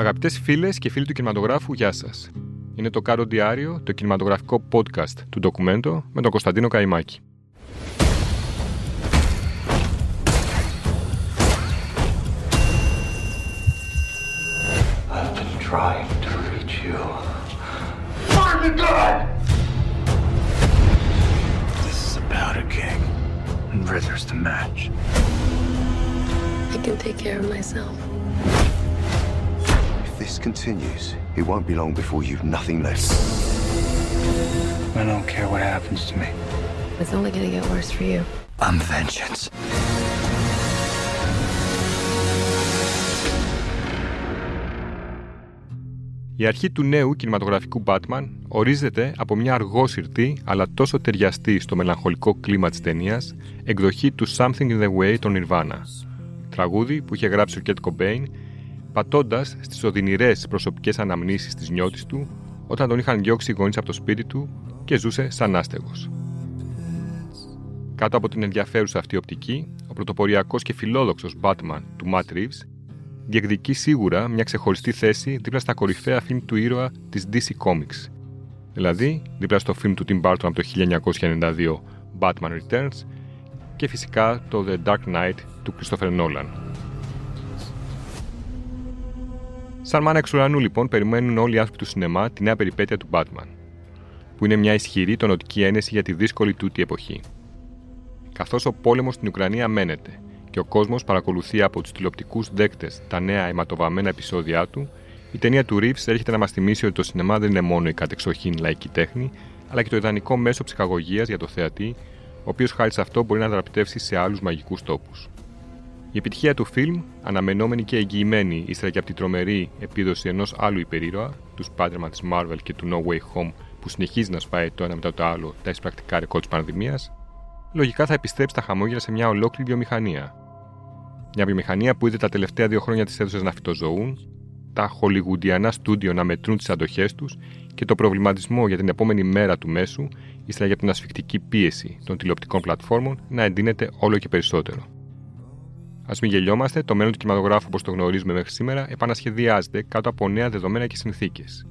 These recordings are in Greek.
Αγαπητές φίλες και φίλοι του κινηματογράφου, γεια σας. Είναι το Κάρο Διάριο, το κινηματογραφικό podcast του ντοκουμέντο με τον Κωνσταντίνο Καϊμάκη. I've been trying to reach you. Martin God! This is about a king, and Ritter's the match. I can take care of myself. If this continues, it won't be long before you've nothing left. I don't care what happens to me. It's only gonna get worse for you. I'm vengeance. Η αρχή του νέου κινηματογραφικού Batman ορίζεται από μια αργόσυρτη αλλά τόσο ταιριαστή στο μελαγχολικό κλίμα της ταινίας εκδοχή του Something in the Way των Nirvana. Τραγούδι που είχε γράψει ο Κέτ Κομπέιν πατώντας στις οδυνηρές προσωπικές αναμνήσεις της νιώτης του όταν τον είχαν διώξει οι γονείς από το σπίτι του και ζούσε σαν άστεγος. Κάτω από την ενδιαφέρουσα αυτή οπτική, ο πρωτοποριακός και φιλόδοξος Batman του Matt Reeves διεκδικεί σίγουρα μια ξεχωριστή θέση δίπλα στα κορυφαία φιλμ του ήρωα της DC Comics. Δηλαδή, δίπλα στο φιλμ του Tim Burton από το 1992 Batman Returns και φυσικά το The Dark Knight του Christopher Nolan. Σαν μάνα εξ ουρανού, λοιπόν, περιμένουν όλοι οι άνθρωποι του σινεμά τη νέα περιπέτεια του Batman, που είναι μια ισχυρή τονοτική ένεση για τη δύσκολη τούτη εποχή. Καθώς ο πόλεμος στην Ουκρανία μένεται και ο κόσμος παρακολουθεί από τους τηλεοπτικούς δέκτες τα νέα αιματοβαμμένα επεισόδια του, η ταινία του Reeves έρχεται να μας θυμίσει ότι το σινεμά δεν είναι μόνο η κατεξοχήν λαϊκή τέχνη, αλλά και το ιδανικό μέσο ψυχαγωγίας για το θεατή, ο οποίος χάρη σε αυτό μπορεί να δραπετεύσει σε άλλους μαγικούς τόπους. Η επιτυχία του φιλμ, αναμενόμενη και εγγυημένη ύστερα και από την τρομερή επίδοση ενός άλλου υπερήρωα, τους Spider-Man της Marvel και του No Way Home, που συνεχίζει να σπάει το ένα μετά το άλλο τα εισπρακτικά ρεκόρ της πανδημίας, λογικά θα επιστρέψει τα χαμόγελα σε μια ολόκληρη βιομηχανία. Μια βιομηχανία που είδε τα τελευταία δύο χρόνια τις έδωσε να φυτοζωούν, τα χολιγουντιανά στούντιο να μετρούν τις αντοχές τους και το προβληματισμό για την επόμενη μέρα του μέσου, ύστερα για την ασφικτική πίεση των τηλεοπτικών πλατφόρμων να εντείνεται όλο και περισσότερο. Α μην γελιόμαστε, το μέλλον του κινηματογράφου όπως το γνωρίζουμε μέχρι σήμερα επανασχεδιάζεται κάτω από νέα δεδομένα και συνθήκες.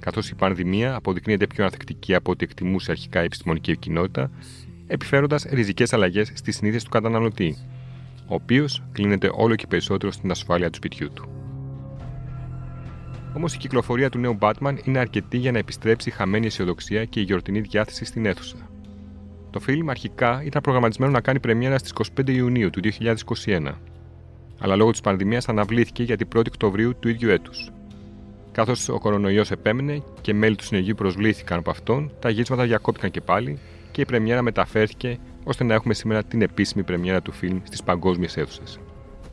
Καθώς η πανδημία αποδεικνύεται πιο ανθεκτική από ό,τι εκτιμούσε αρχικά η επιστημονική κοινότητα, επιφέροντας ριζικές αλλαγές στις συνήθειες του καταναλωτή, ο οποίος κλείνεται όλο και περισσότερο στην ασφάλεια του σπιτιού του. Όμως η κυκλοφορία του νέου Batman είναι αρκετή για να επιστρέψει η χαμένη αισιοδοξία και η γιορτινή διάθεση στην αίθουσα. Το φιλμ αρχικά ήταν προγραμματισμένο να κάνει πρεμιέρα στις 25 Ιουνίου του 2021, αλλά λόγω της πανδημίας αναβλήθηκε για την 1η Οκτωβρίου του ίδιου έτους. Καθώς ο κορονοϊός επέμενε και μέλη του συνεργείου προσβλήθηκαν από αυτόν, τα γύρισματα διακόπηκαν και πάλι και η πρεμιέρα μεταφέρθηκε ώστε να έχουμε σήμερα την επίσημη πρεμιέρα του φιλμ στις παγκόσμιες αίθουσες.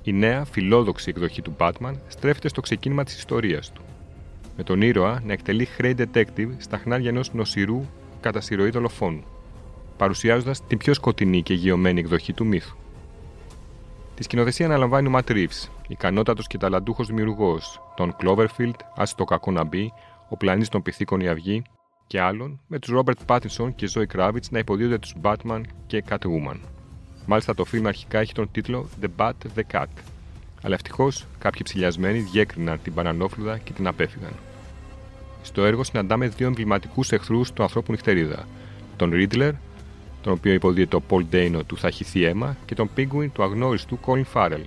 Η νέα, φιλόδοξη εκδοχή του Batman στρέφεται στο ξεκίνημα της ιστορίας του. Με τον ήρωα να εκτελεί χρέη detective στα χνάρια ενός νοσηρού κατά συρροή δολοφόνου, παρουσιάζοντας την πιο σκοτεινή και γεωμένη εκδοχή του μύθου. Τη σκηνοθεσία αναλαμβάνει ο Ματ Reeves, ικανότατος και ταλαντούχος δημιουργός, τον Cloverfield, Άσε το κακό να μπει, Ο πλανήτης των πυθίκων η αυγή και άλλων, με τους Ρόμπερτ Πάτινσον και Zoe Kravitz να υποδίονται τους Batman και Catwoman. Μάλιστα το φιλμ αρχικά έχει τον τίτλο The Bat the Cat, αλλά ευτυχώς κάποιοι ψηλιασμένοι διέκριναν την Πανανόφλουδα και την απέφυγαν. Στο έργο συναντάμε δύο εμβληματικούς εχθρούς του ανθρώπου νυχτερίδα, τον Riddler, τον οποίο υποδίεται ο Paul Dano του Θα χυθεί αίμα, και τον Penguin του αγνώριστου Colin Farrell,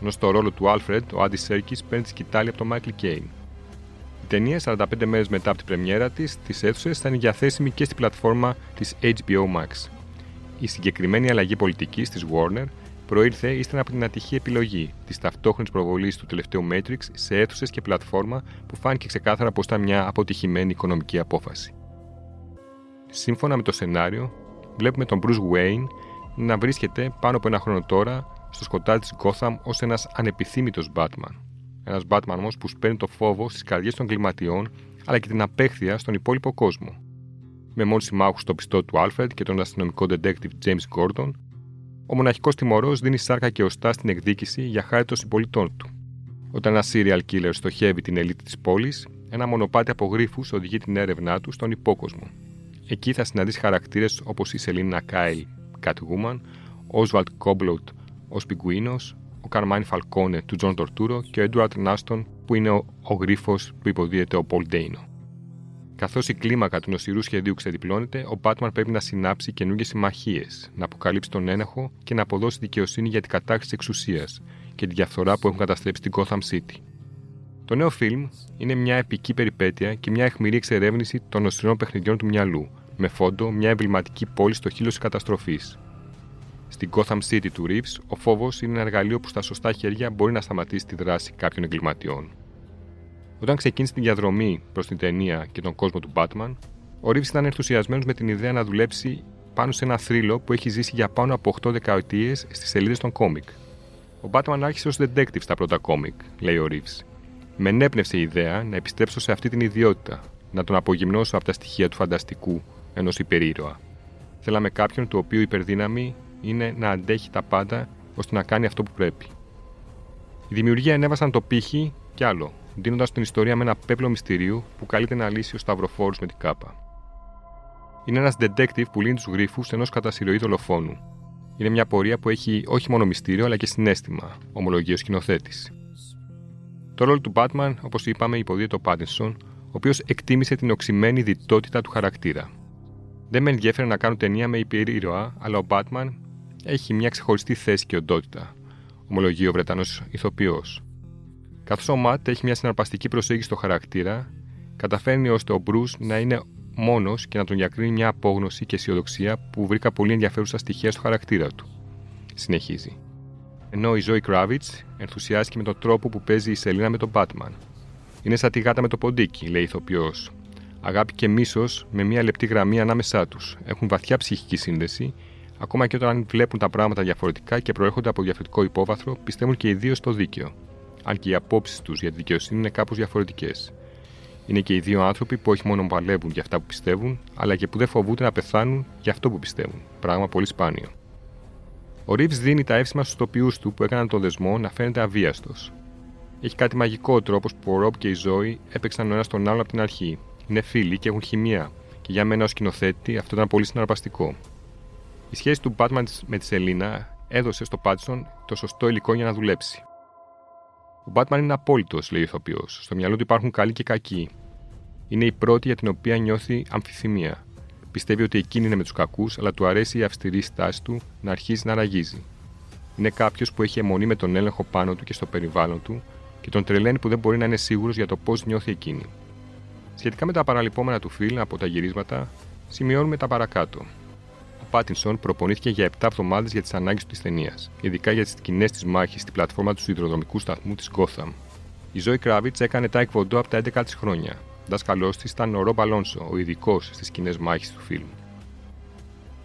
ενώ στο ρόλο του Alfred ο Andy Serkis παίρνει τη σκητάλη από τον Michael Caine. Η ταινία 45 μέρες μετά από την πρεμιέρα της στι αίθουσες θα είναι διαθέσιμη και στην πλατφόρμα της HBO Max. Η συγκεκριμένη αλλαγή πολιτικής της Warner προήρθε ύστερα από την ατυχή επιλογή της ταυτόχρονης προβολής του τελευταίου Matrix σε αίθουσες και πλατφόρμα που φάνηκε ξεκάθαρα πως ήταν μια αποτυχημένη οικονομική απόφαση. Σύμφωνα με το σενάριο, βλέπουμε τον Bruce Wayne να βρίσκεται πάνω από ένα χρόνο τώρα στο σκοτάδι της Gotham ως ένας ανεπιθύμητος Batman. Ένας Batman όμως που σπέρνει το φόβο στις καρδιές των εγκληματιών αλλά και την απέχθεια στον υπόλοιπο κόσμο. Με μόνο συμμάχους τον πιστό του Alfred και τον αστυνομικό detective James Gordon, ο μοναχικός τιμωρός δίνει σάρκα και οστά στην εκδίκηση για χάρη των συμπολιτών του. Όταν ένας serial killer στοχεύει την ελίτ της πόλης, ένα μονοπάτι από γρίφους οδηγεί την έρευνά του στον υπόκοσμο. Εκεί θα συναντήσει χαρακτήρες όπως η Σελίνα Κάιλ, Catwoman, Oswald Cobblepot ο Πιγκουίνος, ο Καρμάιν Φαλκόνε του Τζον Τορτούρο και ο Έντουαρντ Νάστον που είναι ο, ο γρίφος που υποδύεται ο Πολ Ντέινο. Καθώς η κλίμακα του νοσηρού σχεδίου ξεδιπλώνεται, ο Batman πρέπει να συνάψει καινούργιες συμμαχίες, να αποκαλύψει τον ένοχο και να αποδώσει δικαιοσύνη για την κατάχρηση εξουσίας και τη διαφθορά που έχουν καταστρέψει την Gotham City. Το νέο φιλμ είναι μια επική περιπέτεια και μια αιχμηρή εξερεύνηση των νοσηρών παιχνιδιών του μυαλού, με φόντο μια εμβληματική πόλη στο χείλος της καταστροφής. Στην Gotham City του Reeves, ο φόβος είναι ένα εργαλείο που στα σωστά χέρια μπορεί να σταματήσει τη δράση κάποιων εγκληματιών. Όταν ξεκίνησε τη διαδρομή προς την ταινία και τον κόσμο του Batman, ο Reeves ήταν ενθουσιασμένος με την ιδέα να δουλέψει πάνω σε ένα θρύλο που έχει ζήσει για πάνω από 8 δεκαετίες στις σελίδες των κόμικ. Ο Batman άρχισε ως detective στα πρώτα κόμικ, λέει ο Reeves. Με ενέπνευσε η ιδέα να επιστρέψω σε αυτή την ιδιότητα, να τον απογυμνώσω από τα στοιχεία του φανταστικού ενός υπερήρωα. Θέλαμε κάποιον του οποίου η υπερδύναμη είναι να αντέχει τα πάντα ώστε να κάνει αυτό που πρέπει. Η δημιουργία ανέβασαν το πύχη κι άλλο, δίνοντα την ιστορία με ένα πέπλο μυστηρίου που καλείται να λύσει ο Σταυροφόρου με την κάπα. Είναι ένας detective που λύνει τους γρήφου ενός κατασυρωή δολοφόνου. Είναι μια πορεία που έχει όχι μόνο μυστήριο αλλά και συνέστημα, ομολογεί ο σκηνοθέτης. Το ρόλο του Batman, όπως είπαμε, υποδίεται ο Πάτινσον, ο οποίος εκτίμησε την οξυμένη διτότητα του χαρακτήρα. Δεν με ενδιαφέρει να κάνω ταινία με υπερήρωα, αλλά ο Batman έχει μια ξεχωριστή θέση και οντότητα, ομολογεί ο Βρετανός ηθοποιός. Καθώς ο Ματ έχει μια συναρπαστική προσέγγιση στο χαρακτήρα, καταφέρνει ώστε ο Μπρου να είναι μόνος και να τον διακρίνει μια απόγνωση και αισιοδοξία που βρήκα πολύ ενδιαφέρουσα στοιχεία στο χαρακτήρα του. Συνεχίζει. Ενώ η Ζωή Κράβιτ ενθουσιάστηκε με τον τρόπο που παίζει η Σελίνα με τον Batman. Είναι σαν τη γάτα με το ποντίκι, λέει η ηθοποιός. Αγάπη και μίσος με μια λεπτή γραμμή ανάμεσά τους. Έχουν βαθιά ψυχική σύνδεση Ακόμα και όταν βλέπουν τα πράγματα διαφορετικά και προέρχονται από διαφορετικό υπόβαθρο, πιστεύουν και οι δύο στο δίκαιο. Αν και οι απόψεις τους για τη δικαιοσύνη είναι κάπως διαφορετικές. Είναι και οι δύο άνθρωποι που όχι μόνο παλεύουν για αυτά που πιστεύουν, αλλά και που δεν φοβούνται να πεθάνουν για αυτό που πιστεύουν. Πράγμα πολύ σπάνιο. Ο Ριβς δίνει τα εύσημα στους ηθοποιούς του που έκαναν τον δεσμό να φαίνεται αβίαστος. Έχει κάτι μαγικό ο τρόπος που ο Ρομπ και η Ζωή έπαιξαν ο ένας τον άλλο από την αρχή. Είναι φίλοι και έχουν χημεία, και για μένα ως σκηνοθέτη αυτό ήταν πολύ συναρπαστικό. Η σχέση του Batman με τη Σελίνα έδωσε στον Πάτινσον το σωστό υλικό για να δουλέψει. Ο Batman είναι απόλυτος, λέει ο ηθοποιός. Στο μυαλό του υπάρχουν καλοί και κακοί. Είναι η πρώτη για την οποία νιώθει αμφιθυμία. Πιστεύει ότι εκείνη είναι με τους κακούς, αλλά του αρέσει η αυστηρή στάση του να αρχίζει να ραγίζει. Είναι κάποιος που έχει αιμονή με τον έλεγχο πάνω του και στο περιβάλλον του και τον τρελαίνει που δεν μπορεί να είναι σίγουρος για το πώς νιώθει εκείνη. Σχετικά με τα παραλυπόμενα του φιλ από τα γυρίσματα, σημειώνουμε τα παρακάτω. Πάτινσον προπονήθηκε για 7 εβδομάδες για τις ανάγκες της ταινίας, ειδικά για τις σκηνέ της μάχη στη πλατφόρμα του σιδηροδρομικού σταθμού της Gotham. Η Ζωή Κράβιτ έκανε τα εκβοντό από τα 11 της χρόνια. Δάσκαλός της ήταν ο Ρομπ Αλόνσο, ο ειδικός στις σκηνέ μάχη του φιλμ.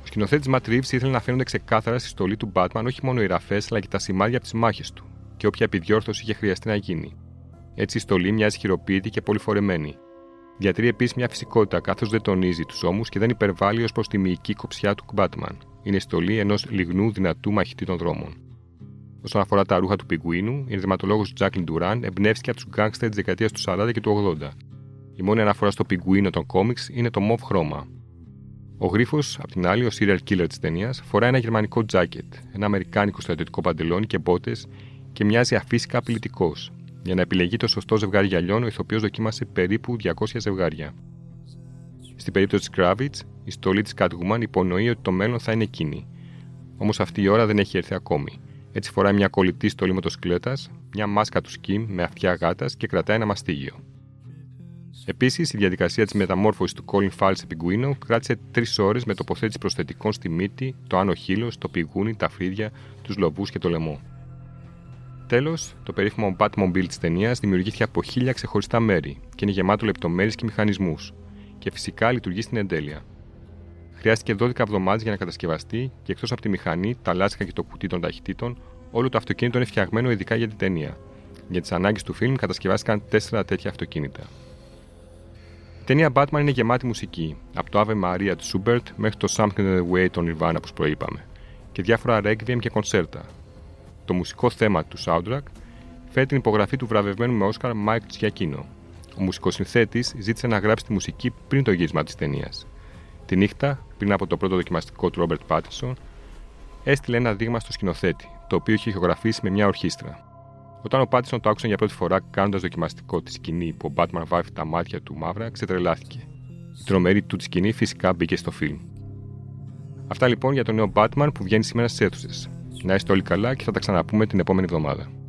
Ο σκηνοθέτης Ματ Ρίβ ήθελε να φαίνονται ξεκάθαρα στη στολή του Batman όχι μόνο οι ραφές αλλά και τα σημάδια από τις μάχες του, και όποια επιδιόρθωση είχε χρειαστεί να γίνει. Έτσι η στολή μοιάζει χειροποίητη και πολυφορεμένη, Διατηρεί επίσης μια φυσικότητα καθώ δεν τονίζει τους ώμους και δεν υπερβάλλει ως προς τη μυϊκή κοψιά του Batman. Είναι στολή ενός λιγνού δυνατού μαχητή των δρόμων. Όσον αφορά τα ρούχα του πιγκουίνου, η ενδυματολόγος Τζάκλιν Ντουράν εμπνεύστηκε από τους γκάγκστερ της δεκαετίας του 40 και του 80. Η μόνη αναφορά στο πιγκουίνο των κόμιξ είναι το μοβ χρώμα. Ο γρίφος, απ' την άλλη, ο serial killer της ταινίας, φοράει ένα γερμανικό τζάκετ, ένα αμερικάνικο στρατιωτικό παντελόνι και μπότες και μοιάζει αφύσικα απειλητικός, για να επιλεγεί το σωστό ζευγάρι γυαλιών, ο ηθοποιός δοκίμασε περίπου 200 ζευγάρια. Στην περίπτωση της Κράβιτ, η στολή της Catwoman υπονοεί ότι το μέλλον θα είναι εκείνη. Όμως αυτή η ώρα δεν έχει έρθει ακόμη. Έτσι φοράει μια κολλητή στολή μοτοσυκλέτας, μια μάσκα του σκιμ με αυτιά γάτας και κρατάει ένα μαστίγιο. Επίσης, η διαδικασία της μεταμόρφωσης του Colin Farrell σε πιγκουίνο κράτησε τρεις ώρες με τοποθέτηση προσθετικών στη μύτη, το άνω χείλος, το πηγούνι, τα φρύδια, τους λοβούς και το λαιμό. Τέλος, το περίφημο Batmobile τη ταινίας δημιουργήθηκε από χίλια ξεχωριστά μέρη και είναι γεμάτο λεπτομέρειες και μηχανισμούς, και φυσικά λειτουργεί στην εντέλεια. Χρειάστηκε 12 εβδομάδες για να κατασκευαστεί και εκτός από τη μηχανή, τα λάσκα και το κουτί των ταχυτήτων, όλο το αυτοκίνητο είναι φτιαγμένο ειδικά για την ταινία. Για τις ανάγκες του φιλμ κατασκευάστηκαν τέσσερα τέτοια αυτοκίνητα. Η ταινία Batman είναι γεμάτη μουσική, από το Ave Maria του Schubert μέχρι το Something in the Way των Nirvana, όπως προείπαμε, και διάφορα requiem και κονσέρτα, το μουσικό θέμα του soundtrack φέρει την υπογραφή του βραβευμένου με Όσκαρ Μάικ Τζιακίνο. Ο μουσικοσυνθέτης ζήτησε να γράψει τη μουσική πριν το γύρισμα της ταινίας. Τη νύχτα, πριν από το πρώτο δοκιμαστικό του Ρόμπερτ Πάτινσον, έστειλε ένα δείγμα στο σκηνοθέτη, το οποίο είχε ηχογραφήσει με μια ορχήστρα. Όταν ο Πάτισον το άκουσε για πρώτη φορά κάνοντας δοκιμαστικό τη σκηνή που ο Batman βάφει τα μάτια του μαύρα, ξετρελάθηκε. Η τρομερή του τη σκηνή φυσικά μπήκε στο φιλμ. Αυτά λοιπόν για το νέο Batman που βγαίνει σήμερα στις αίθουσες. Να είστε όλοι καλά και θα τα ξαναπούμε την επόμενη εβδομάδα.